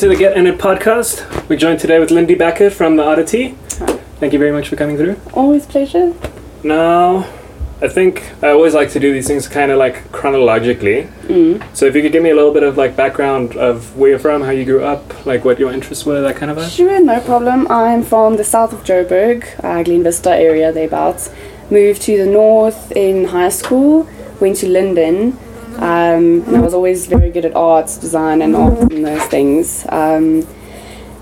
to the Get In It podcast. We're joined today with Lindie Bekker from The Oddity. Thank you very much for coming through. Always pleasure. Now, I think I always like to do these things kind of like chronologically. Mm. So if you could give me a little bit of like background of where you're from, how you grew up, like what your interests were, that kind of vibe. Sure, no problem. I'm from the south of Joburg, uh, Glen Vista area, thereabouts. Moved to the north in high school, went to Linden, um, and I was always very good at arts, design, and art and those things. Um,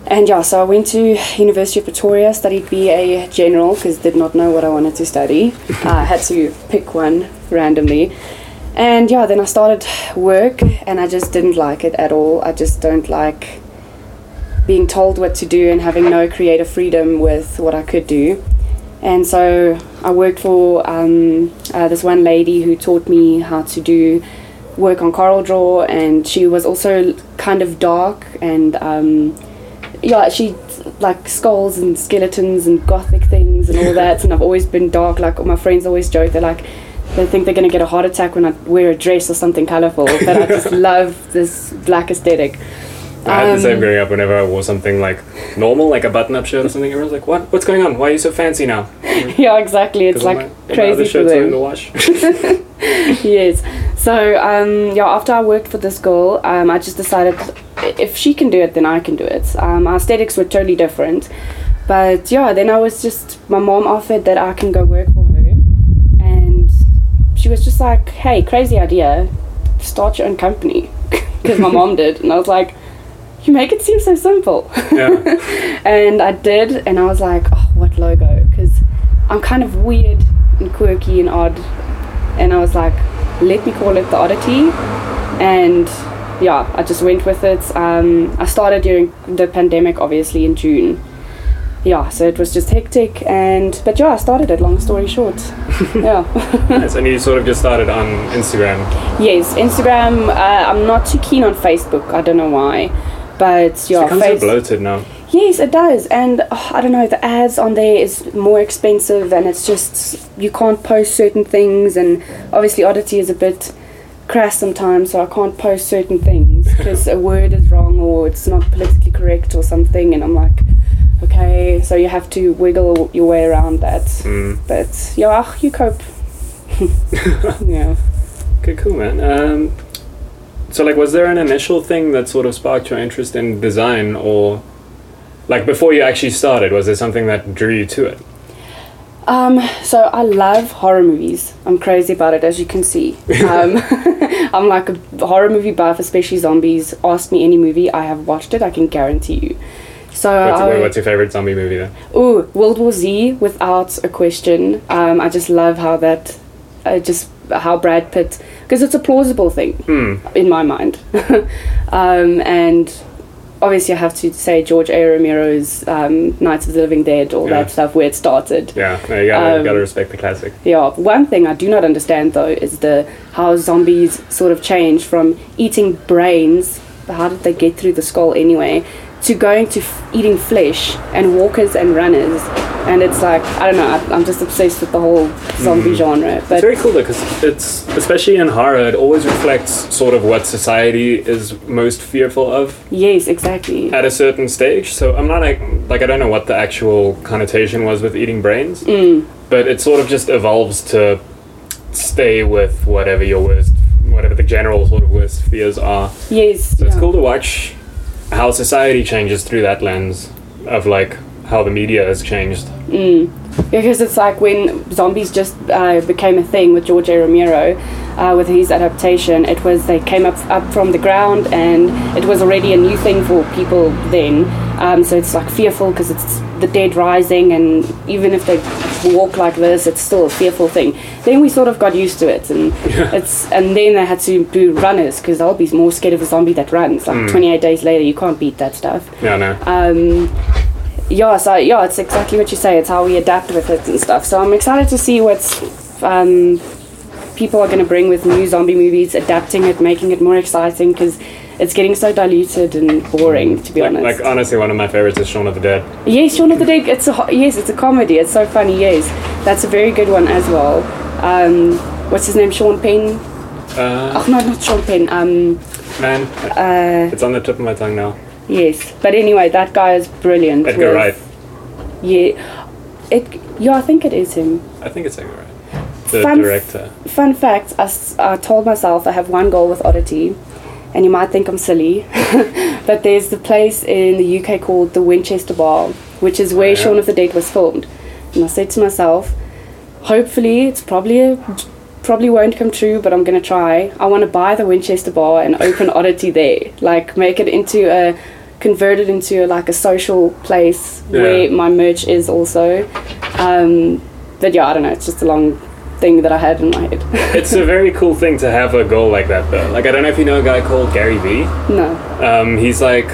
and yeah, so I went to University of Pretoria, studied BA General because did not know what I wanted to study. I had to pick one randomly. And yeah, then I started work and I just didn't like it at all. I just don't like being told what to do and having no creative freedom with what I could do. And so I worked for um, uh, this one lady who taught me how to do work on CorelDRAW, and she was also kind of dark and um, yeah, she like skulls and skeletons and gothic things and all that. And I've always been dark. Like my friends always joke, they're like, they think they're gonna get a heart attack when I wear a dress or something colorful. But I just love this black aesthetic. I had the same Um, growing up whenever I wore something like normal, like a button-up shirt or something. Everyone's like, "What? What's going on? Why are you so fancy now?" yeah, exactly. It's like my- crazy for are in the wash. yes. So um, yeah, after I worked for this girl, um, I just decided if she can do it, then I can do it. Um, our aesthetics were totally different, but yeah, then I was just my mom offered that I can go work for her, and she was just like, "Hey, crazy idea, start your own company," because my mom did, and I was like, "You make it seem so simple." yeah. and I did, and I was like, oh, what logo? Because I'm kind of weird and quirky and odd, and I was like, let me call it the oddity, and yeah, I just went with it. Um, I started during the pandemic, obviously in June. Yeah, so it was just hectic, and but yeah, I started it. Long story short, yeah. Nice. And you sort of just started on Instagram. yes, Instagram. Uh, I'm not too keen on Facebook. I don't know why, but become so Face- bloated now. Yes, it does, and oh, I don't know. The ads on there is more expensive, and it's just you can't post certain things, and obviously Oddity is a bit crass sometimes, so I can't post certain things because a word is wrong or it's not politically correct or something, and I'm like, okay, so you have to wiggle your way around that. Mm. But yeah, you cope. yeah. Okay, cool, man. Um, so, like, was there an initial thing that sort of sparked your interest in design, or like before you actually started, was there something that drew you to it? Um, so I love horror movies. I'm crazy about it, as you can see. Um, I'm like a horror movie buff, especially zombies. Ask me any movie, I have watched it. I can guarantee you. So What's, I, what's your favorite zombie movie then? ooh, World War Z, without a question. Um, I just love how that, uh, just how Brad Pitt, because it's a plausible thing Hmm. in my mind. um, and obviously, I have to say George A. Romero's um, Nights of the Living Dead, all Yeah. that stuff, where it started. Yeah, no, you gotta, Um, gotta respect the classic. Yeah, one thing I do not understand though is the how zombies sort of change from eating brains. How did they get through the skull anyway? To going to f- eating flesh and walkers and runners, and it's like I don't know. I, I'm just obsessed with the whole zombie genre. But It's very cool though, because it's especially in horror, it always reflects sort of what society is most fearful of yes, exactly. at a certain stage. So I'm not like, like I don't know what the actual connotation was with eating brains, Mm, but it sort of just evolves to stay with whatever your worst, whatever the general sort of worst fears are. yes. So it's cool to watch how society changes through that lens of like how the media has changed. Mm. Because it's like when zombies just uh, became a thing with George A. Romero, uh, with his adaptation, it was they came up up from the ground and it was already a new thing for people then. Um, so it's like fearful because it's the dead rising, and even if they walk like this, it's still a fearful thing. Then we sort of got used to it, and it's and then they had to do runners because they'll be more scared of a zombie that runs. Like Mm. 28 days later, you can't beat that stuff. Yeah, no. Um, yeah, so yeah, it's exactly what you say. It's how we adapt with it and stuff. So I'm excited to see what's um, people are going to bring with new zombie movies, adapting it, making it more exciting because it's getting so diluted and boring. To be Like, honest, like honestly, one of my favorites is Shaun of the Dead. yes, Shaun of the Dead. It's a yes, it's a comedy. It's so funny. Yes, that's a very good one as well. Um, what's his name? Sean Penn. Uh, Oh no, not Sean Penn. Um, man, uh, it's on the tip of my tongue now. Yes, but anyway, that guy is brilliant. Edgar with- Wright. Yeah, it. Yeah, I think it is him. I think it's Edgar Wright. The Fun- director. Fun fact: I, s- I told myself I have one goal with Oddity, and you might think I'm silly, but there's the place in the UK called the Winchester Bar, which is where Yeah. Shaun of the Dead was filmed. And I said to myself, hopefully it's probably a, probably won't come true, but I'm gonna try. I want to buy the Winchester Bar and open Oddity there, like make it into a convert it into like a social place Yeah. where my merch is also. Um, but yeah, I don't know. It's just a long thing that I had in my head. It's a very cool thing to have a goal like that, though. Like, I don't know if you know a guy called Gary Vee. no. Um, he's like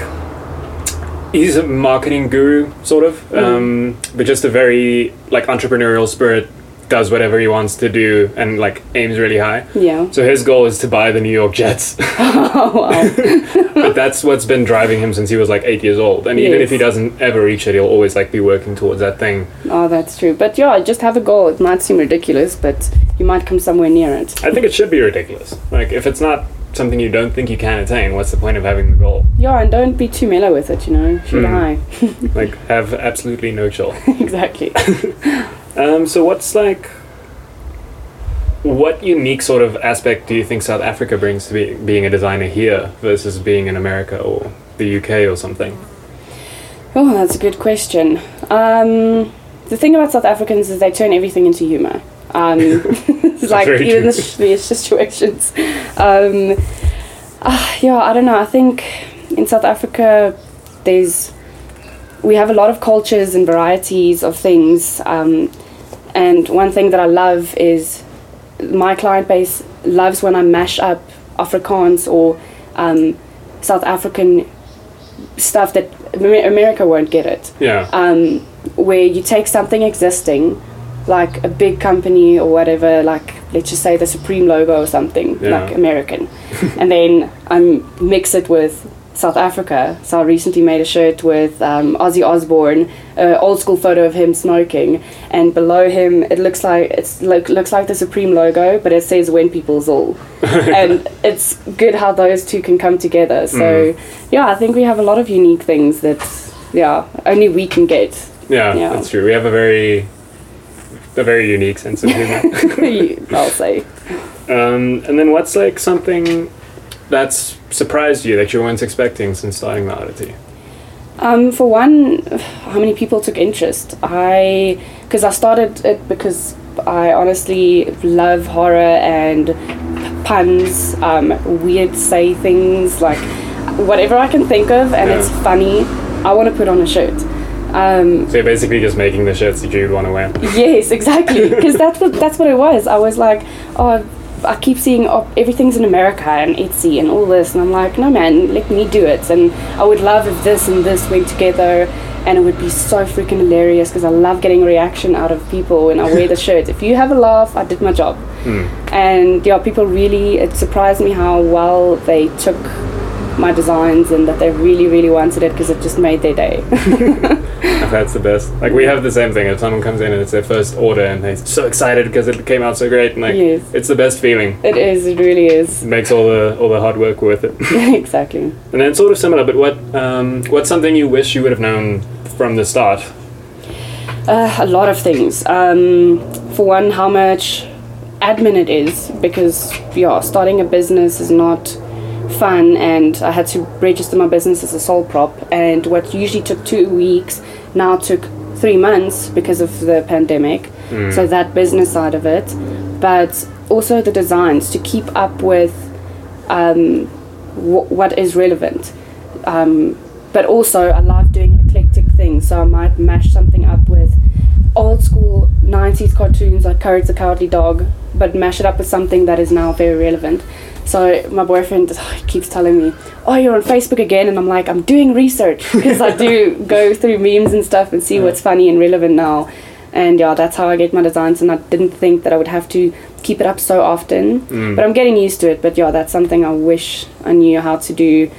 he's a marketing guru, sort of, Mm. um, but just a very like entrepreneurial spirit. Does whatever he wants to do and like aims really high. Yeah. So his goal is to buy the New York Jets, Oh wow. but that's what's been driving him since he was like eight years old. And even if he doesn't ever reach it, he'll always like be working towards that thing. oh, that's true. But yeah, just have a goal. It might seem ridiculous, but you might come somewhere near it. I think it should be ridiculous. Like if it's not something you don't think you can attain, what's the point of having the goal? Yeah, and don't be too mellow with it. You know, shoot Mm. high. Like have absolutely no chill. exactly. Um, so what's like what unique sort of aspect do you think South Africa brings to be, being a designer here versus being in America or the UK or something? Oh, that's a good question. Um, the thing about South Africans is they turn everything into humor. Um, it's like even the shittiest situations. Um, ah, yeah, I don't know. I think in South Africa, there's we have a lot of cultures and varieties of things. Um, and one thing that I love is my client base loves when I mash up Afrikaans or um, South African stuff that America won't get it. Yeah. Um, where you take something existing, like a big company or whatever, like let's just say the Supreme logo or something, Yeah. like American, and then um, mix it with South Africa. So I recently made a shirt with um, Ozzy Osbourne, uh, old school photo of him smoking, and below him it looks like it's look, looks like the Supreme logo, but it says "When People's All," and it's good how those two can come together. So yeah, I think we have a lot of unique things that yeah only we can get. yeah, yeah. that's true. We have a very a very unique sense of humor. I'll say. um, and then what's like something that's surprised you that you weren't expecting since starting the oddity? Um, for one, how many people took interest? I because I started it because I honestly love horror and puns, um, weird say things like whatever I can think of, and Yeah. it's funny. I want to put on a shirt. Um, So you're basically just making the shirts that you want to wear. yes, exactly. Because that's what that's what it was. I was like, oh, I keep seeing oh, everything's in America and Etsy and all this, and I'm like, no man, let me do it. And I would love if this and this went together, and it would be so freaking hilarious because I love getting reaction out of people when I wear the shirt. If you have a laugh, I did my job. Hmm. And yeah, people really it surprised me how well they took my designs and that they really really wanted it because it just made their day. That's the best. Like we have the same thing. If someone comes in and it's their first order and they're so excited because it came out so great, and like Yes. it's the best feeling. it is, it really is. It makes all the all the hard work worth it. exactly. And then sort of similar, but what um, what's something you wish you would have known from the start? Uh, a lot of things. Um, for one, how much admin it is because yeah, starting a business is not fun, and I had to register my business as a sole prop, and what usually took two weeks now took three months because of the pandemic. So that business side of it, but also the designs to keep up with um, wh- what is relevant. Um, but also, I love doing eclectic things, so I might mash something up with old school 90s cartoons like Courage the Cowardly Dog, but mash it up with something that is now very relevant. So my boyfriend keeps telling me, "Oh, you're on Facebook again," and I'm like, "I'm doing research because I do go through memes and stuff and see what's funny and relevant now." And yeah, that's how I get my designs. And I didn't think that I would have to keep it up so often, Mm. but I'm getting used to it. But yeah, that's something I wish I knew how to do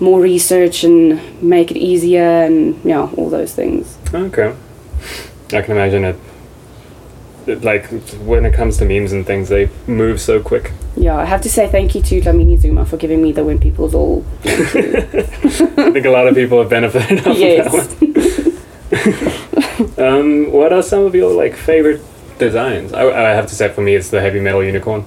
more research and make it easier and yeah, all those things. Okay, I can imagine it- like when it comes to memes and things, they move so quick. Yeah, I have to say thank you to Dlamini Zuma for giving me the When People Zol. I think a lot of people have benefited off yes. of that one. Um, what are some of your like favorite designs? I, I have to say, for me, it's the heavy metal unicorn.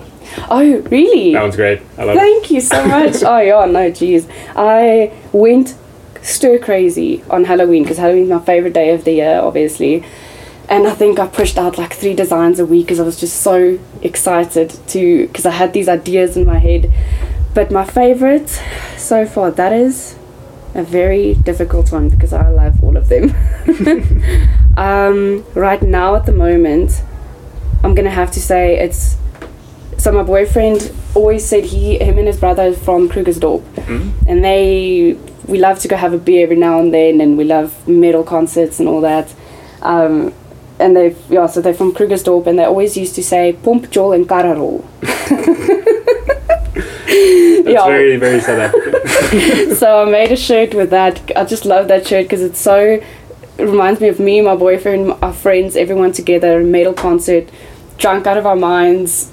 Oh, really? That one's great. I love it. Thank you so much. oh yeah, no, jeez. I went stir crazy on Halloween because Halloween's my favorite day of the year, obviously. And I think I pushed out like three designs a week because I was just so excited to because I had these ideas in my head. But my favorite so far that is a very difficult one because I love all of them. um, right now at the moment, I'm gonna have to say it's so my boyfriend always said he him and his brother is from Krugersdorp Mhm. and they we love to go have a beer every now and then and we love metal concerts and all that um, and they yeah so they're from Krugersdorp and they always used to say pomp jol and kararol That's very, very South African. so I made a shirt with that. I just love that shirt because it's so it reminds me of me my boyfriend our friends everyone together metal concert drunk out of our minds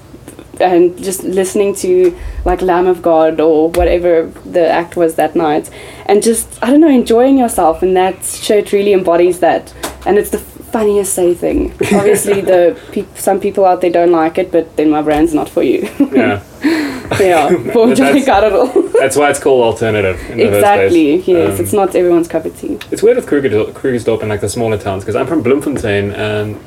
and just listening to like Lamb of God or whatever the act was that night, and just I don't know enjoying yourself, and that shirt really embodies that, and it's the funniest say thing. Obviously, the peop some people out there don't like it, but then my brand's not for you. Yeah, yeah, for But Johnny that's- Carnival. that's why it's called alternative. In the first Exactly. Yes, Um, it's not everyone's cup of tea. It's weird with Kruger- Krugersdorp and like the smaller towns because I'm from Bloemfontein and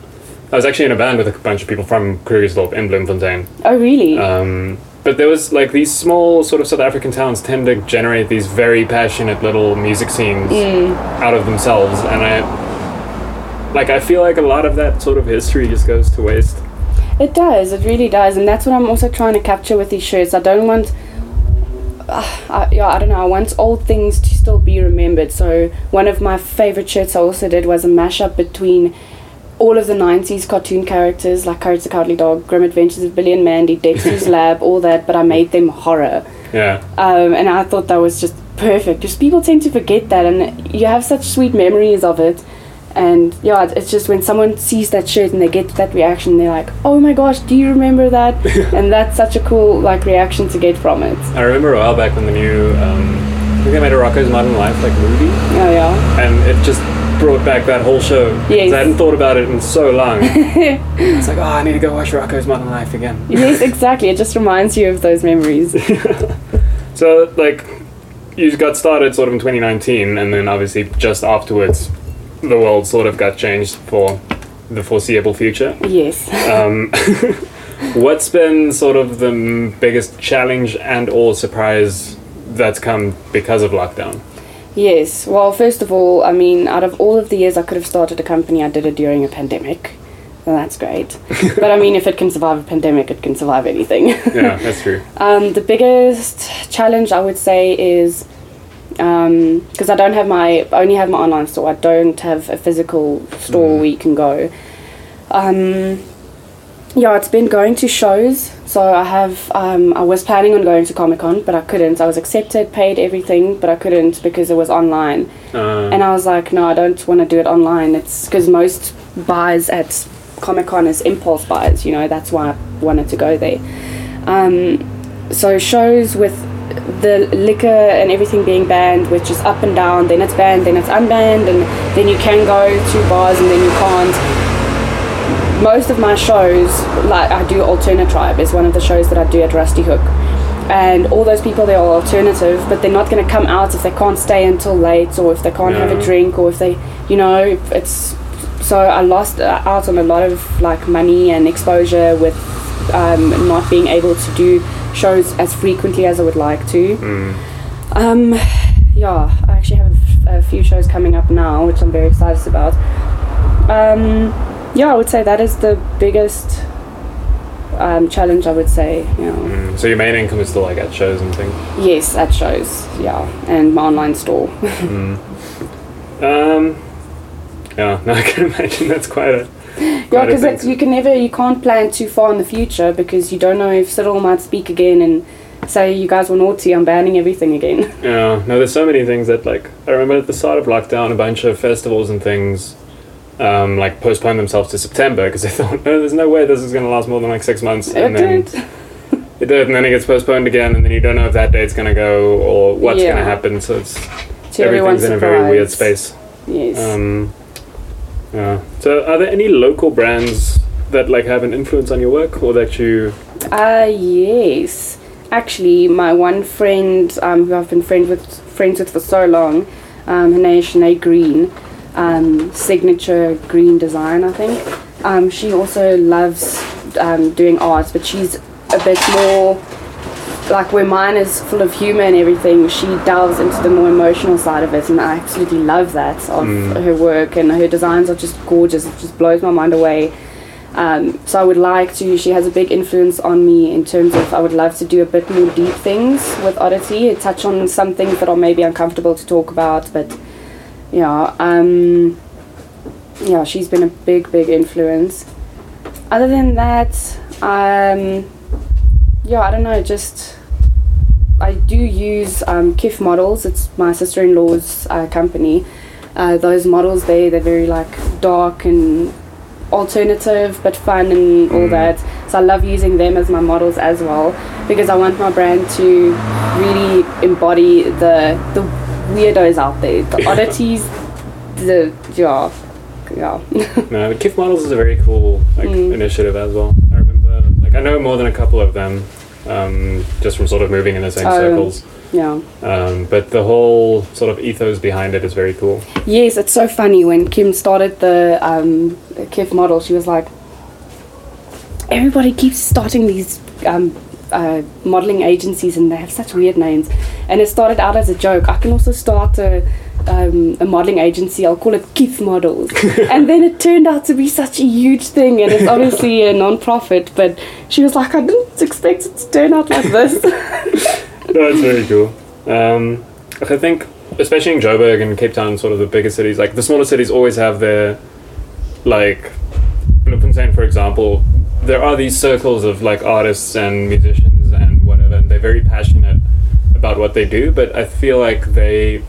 I was actually in a band with a bunch of people from Krugersdorp in Bloemfontein. Oh really? Um, but there was like these small sort of South African towns tend to generate these very passionate little music scenes Mm. out of themselves, and I like I feel like a lot of that sort of history just goes to waste. It does, it really does, and that's what I'm also trying to capture with these shirts. I don't want, uh, I, yeah, I don't know. I want old things to still be remembered. So one of my favorite shirts I also did was a mashup between all of the '90s cartoon characters like Courage the Cowardly Dog, Grim Adventures of Billy and Mandy, Dexter's Lab, all that, but I made them horror. Yeah, Um, and I thought that was just perfect. Just people tend to forget that, and you have such sweet memories of it. And yeah, it- it's just when someone sees that shirt and they get that reaction, they're like, "Oh my gosh, do you remember that?" and that's such a cool like reaction to get from it. I remember a while back when the new um, I think they made a Rocko's Modern Life like movie, Oh yeah, and it just brought back that whole show Yes. I hadn't thought about it in so long. it's like, oh, I need to go watch Rocko's Modern Life again. yes, exactly. It just reminds you of those memories. So, like, you got started sort of in 2019, and then obviously just afterwards, the world sort of got changed for the foreseeable future. yes. Um, what's been sort of the biggest challenge and or surprise that's come because of lockdown? Yes. Well, first of all, I mean, out of all of the years I could have started a company, I did it during a pandemic. Well, that's great. but I mean, if it can survive a pandemic, it can survive anything. Yeah, that's true. Um, the biggest challenge I would say is because I don't have my I only have my online store. I don't have a physical store where you can go. Um, yeah, it's been going to shows. So I have um, I was planning on going to Comic Con, but I couldn't. I was accepted, paid everything, but I couldn't because it was online. Uh, And I was like, no, I don't want to do it online. It's because most buys at Comic Con is impulse buys. You know, that's why I wanted to go there. Um, so shows with the liquor and everything being banned, which is up and down. Then it's banned, then it's unbanned, and then you can go to bars and then you can't. Most of my shows, like I do Alternate Tribe, is one of the shows that I do at Rusty Hook and all those people they are all alternative but they're not going to come out if they can't stay until late or if they can't have a drink or if they you know it's so i lost uh, out on a lot of like money and exposure with um, not being able to do shows as frequently as i would like to mm, um, yeah i actually have a few shows coming up now which i'm very excited about um, yeah i would say that is the biggest um, challenge i would say you know mm. So your main income is still like at shows and things. Yes, at shows, yeah, and my online store. Mm. Um, yeah, no, I can imagine that's quite a. yeah, because you can never, you can't plan too far in the future because you don't know if Cyril might speak again and say you guys were naughty, I'm banning everything again. Yeah, no, there's so many things that like I remember at the start of lockdown, a bunch of festivals and things um, like postponed themselves to September because they thought, no, there's no way this is going to last more than like six months. It and then did. it did, and then it gets postponed again, and then you don't know if that date's going to go or what's going to happen. So it's To everyone's everything's in a very weird space. Yes. Um, yeah. So, are there any local brands that like have an influence on your work, or that you? Uh, yes. Actually, my one friend, um, who I've been friend with, friends with for so long, um, her name is Sinead Green, um, signature green design, I think. Um, she also loves um, doing art, but she's a bit more like where mine is full of humor and everything. She delves into the more emotional side of it, and I absolutely love that of her work. And her designs are just gorgeous. It just blows my mind away. Um, so I would like to. She has a big influence on me in terms of I would love to do a bit more deep things with Oddity. Touch on some things that are maybe uncomfortable to talk about, but yeah, um, yeah, she's been a big, big influence. Other than that, um, yeah, I don't know. Just I do use um, KIF models. It's my sister-in-law's uh, company. Uh, those models, they they're very like dark and alternative but fun and all Mm. that. So I love using them as my models as well because I want my brand to really embody the the weirdos out there, the oddities, the yeah, yeah. No, the KIF models is a very cool like Mm. initiative as well. I know more than a couple of them, um, just from sort of moving in the same Oh. circles. yeah. Um, but the whole sort of ethos behind it is very cool. Yes, it's so funny when Kim started the um, KIF model. She was like, everybody keeps starting these um, uh, modeling agencies and they have such weird names. And it started out as a joke. I can also start a, um, a modeling agency. I'll call it KIF Models. and then it turned out to be such a huge thing. And it's obviously a non-profit. But she was like, I didn't expect it to turn out like this. no, it's very cool. Um, I think, especially in Joburg and Cape Town, sort of the bigger cities, like the smaller cities always have their, like, Bloemfontein, for example, there are these circles of like artists and musicians and whatever, and they're very passionate about what they do, but I feel like they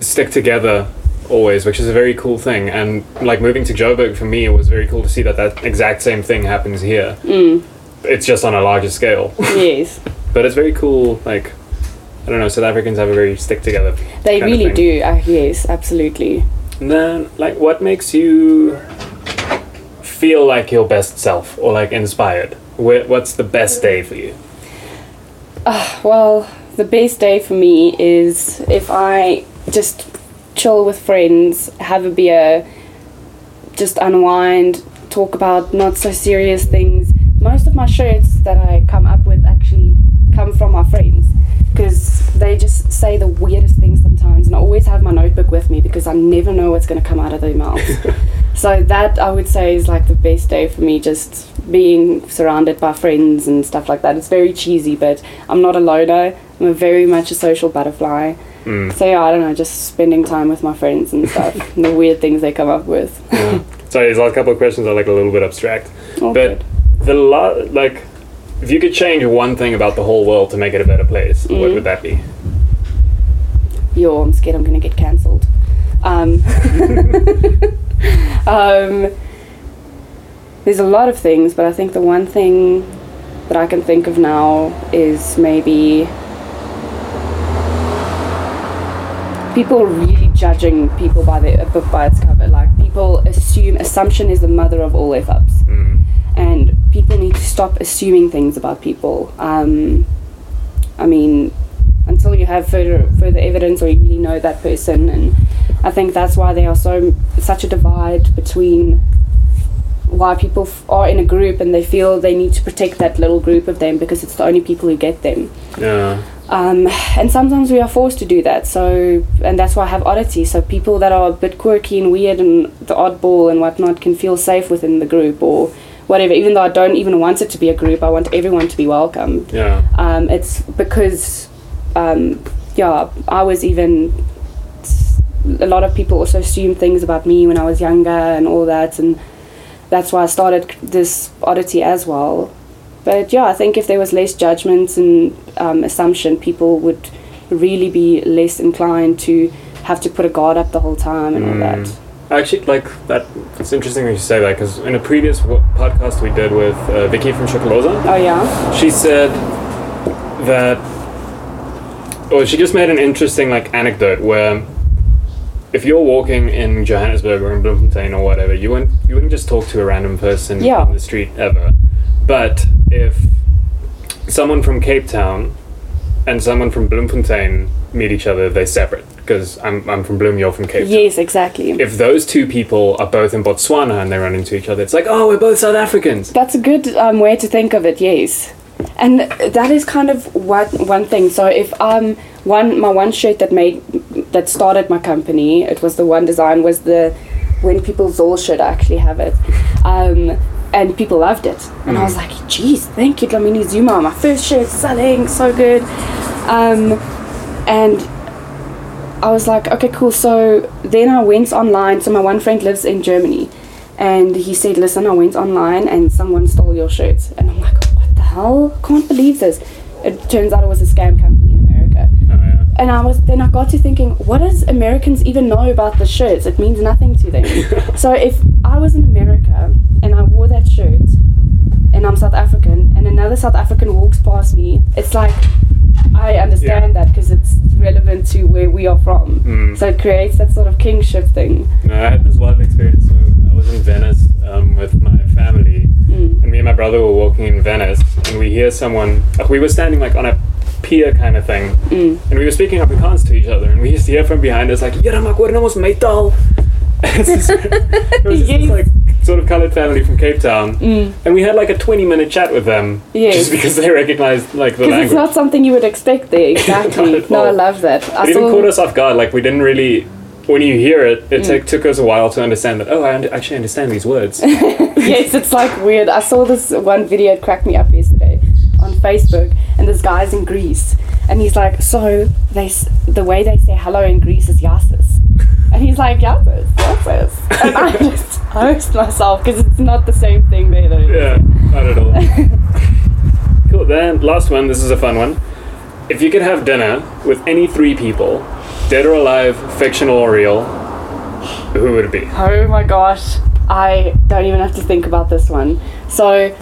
stick together always, which is a very cool thing. And like moving to Joburg for me, it was very cool to see that that exact same thing happens here. mm, It's just on a larger scale. yes. But it's very cool. Like, I don't know, South Africans have a very stick together. They really do. Uh, yes, absolutely. And then, like, what makes you feel like your best self or like inspired? Wh- What's the best day for you? Well, the best day for me is if I just chill with friends, have a beer, just unwind, talk about not so serious things. Most of my shirts that I come up with actually come from my friends because they just say the weirdest things sometimes, and I always have my notebook with me because I never know what's going to come out of their mouths. so that I would say is like the best day for me, just being surrounded by friends and stuff like that. It's very cheesy, but I'm not a loner. I'm a very much a social butterfly. Mm. So yeah, I don't know, just spending time with my friends and stuff, and the weird things they come up with. Yeah. Sorry, these last couple of questions are like a little bit abstract. All But good. the la- like, if you could change one thing about the whole world to make it a better place, what Mhm. would that be? Yo, I'm scared I'm gonna get cancelled. Um, um, there's a lot of things, but I think the one thing that I can think of now is maybe people really judging people by their a book by its cover. Like people assume assumption is the mother of all f ups, Mm. and people need to stop assuming things about people. Um, I mean, until you have further further evidence or you really know that person, and I think that's why there are so such a divide between why people f- are in a group and they feel they need to protect that little group of them because it's the only people who get them. Yeah. Um, and sometimes we are forced to do that. So, and that's why I have oddity. So people that are a bit quirky and weird and the oddball and whatnot can feel safe within the group or whatever. Even though I don't even want it to be a group, I want everyone to be welcomed. Yeah. Um, it's because, um, yeah, I was even. A lot of people also assumed things about me when I was younger and all that, and that's why I started this oddity as well. But yeah, I think if there was less judgments and um, assumption, people would really be less inclined to have to put a guard up the whole time and all Mm. that. Actually, like that. It's interesting that you say that because in a previous w- podcast we did with uh, Vicky from Chocoloza, Oh yeah. she said that, or she just made an interesting like anecdote where if you're walking in Johannesburg or in Bloemfontein or whatever, you wouldn't you wouldn't just talk to a random person Yeah. on the street ever. But if someone from Cape Town and someone from Bloemfontein meet each other, they're separate because I'm I'm from Bloem, you're from Cape Town Yes, exactly. if those two people are both in Botswana and they run into each other, it's like, oh, we're both South Africans. That's a good um, way to think of it. Yes, and that is kind of one one thing. So if um one my one shirt that made that started my company, it was the one design was the when people Zol should actually have it. Um, and people loved it, and I was like, "Geez, thank you, Dlamini Zuma. My first shirt selling so good." Um, and I was like, okay, cool. So then I went online. So my one friend lives in Germany, and he said, listen, I went online and someone stole your shirts. And I'm like, what the hell? Can't believe this. It turns out it was a scam company in America. Oh, yeah. And I was then I got to thinking, what does Americans even know about the shirts? It means nothing to them. so if I was in America and I wore that shirt and I'm South African and another South African walks past me, it's like I understand that because it's relevant to where we are from. Mm. So it creates that sort of kingship thing. No, I had this wild experience. So I was in Venice um, with my family, Mm. and me and my brother were walking in Venice, and we hear someone. Like, we were standing like on a pier kind of thing, Mm. and we were speaking Afrikaans to each other, and we used to hear from behind us like, "Jara, maar ek hoor nou ons metal." It was just this like sort of coloured family from Cape Town, Mm. and we had like a twenty-minute chat with them, Yes. just because they recognized like the language. it's not something you would expect there. Exactly. No, I love that. I it even saw- caught us off guard. Like we didn't really. When you hear it, it Mm. took took us a while to understand that. Oh, I und- actually understand these words. yes, it's like weird. I saw this one video, it cracked me up yesterday Facebook, and this guy's in Greece, and he's like, so they the way they say hello in Greece is yasis, and he's like yasis, yasis, and I just host myself because it's not the same thing there though. yeah, not at all. cool. Then last one. This is a fun one. If you could have dinner with any three people, dead or alive, fictional or real, who would it be? Oh my gosh, I don't even have to think about this one. So,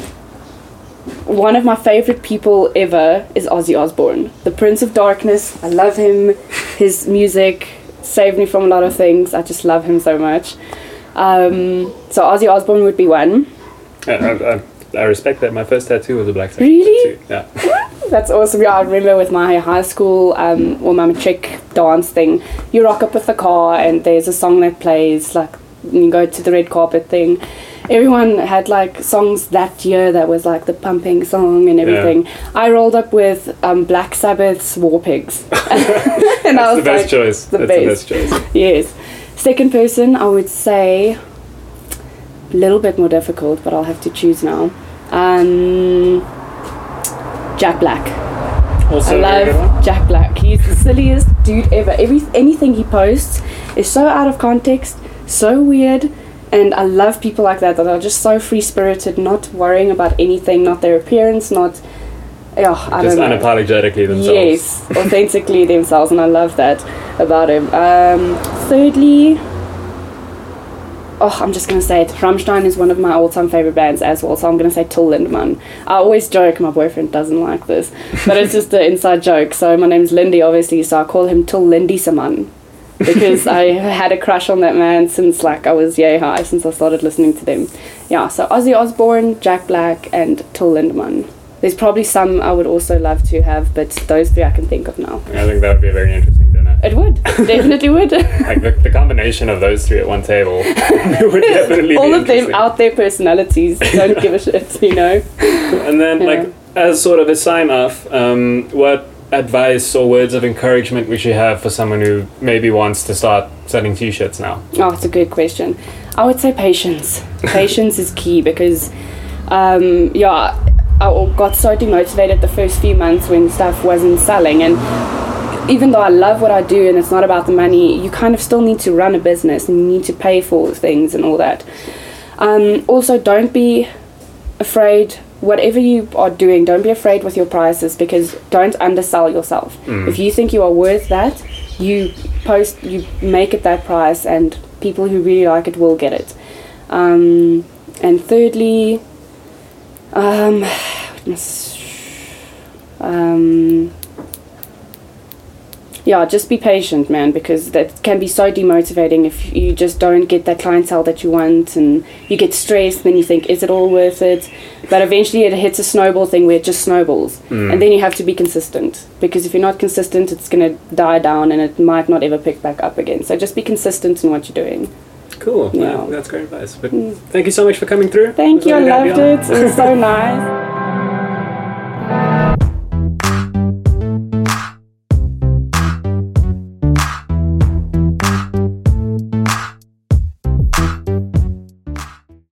one of my favorite people ever is Ozzy Osbourne, the Prince of Darkness. I love him. His music saved me from a lot of things. I just love him so much. Um, so Ozzy Osbourne would be one. I, I, I, respect that. My first tattoo was a black tattoo. Really? Yeah. That's awesome. Yeah, I remember with my high school um, or my matric dance thing, you rock up with the car and there's a song that plays, like you go to the red carpet thing. Everyone had like songs that year that was like the pumping song and everything. I rolled up with um, Black Sabbath's War Pigs. and That's I the best like, choice. the That's best. the best choice. yes. Second person, I would say a little bit more difficult, but I'll have to choose now. Um, Jack Black. Also, I a very good one. love Jack Black. He's the silliest dude ever. Every anything he posts is so out of context, so weird, and I love people like that that are just so free spirited, not worrying about anything, not their appearance, not. Yeah, I Just unapologetically themselves. Yes, authentically themselves, and I love that about him. Um, thirdly, oh, I'm just gonna say it. Rammstein is one of my all-time favorite bands as well, so I'm gonna say Till Lindemann. I always joke my boyfriend doesn't like this, but it's just an inside joke. So my name's Lindie, obviously, so I call him Till Lindysaman. Because I had a crush on that man since like I was yay high since I started listening to them. Yeah, so Ozzy Osbourne, Jack Black, and Till Lindemann. There's probably some I would also love to have, but those three I can think of now. I think that would be a very interesting dinner. It would definitely would. Like the, the combination of those three at one table would definitely All of them out there personalities don't give a shit, you know. And then, Yeah. like, as sort of a sign off, um, what advice or words of encouragement we should have for someone who maybe wants to start selling t shirts now? Oh, it's a good question. I would say patience. Patience is key because, um, yeah, I got so demotivated the first few months when stuff wasn't selling. And even though I love what I do and it's not about the money, you kind of still need to run a business and you need to pay for things and all that. Um, also, don't be afraid. Whatever you are doing, don't be afraid with your prices because don't undersell yourself. If you think you are worth that, you post, you make it that price, and people who really like it will get it. Um, and thirdly, um, um, yeah, just be patient, man, because that can be so demotivating if you just don't get that clientele that you want and you get stressed, and then you think, is it all worth it? But eventually it hits a snowball thing where it just snowballs. Mm. And then you have to be consistent because if you're not consistent, it's going to die down and it might not ever pick back up again. So just be consistent in what you're doing. Cool. Yeah. Wow, that's great advice. But mm. thank you so much for coming through. Thank you, I lovely to have loved it. It was so nice.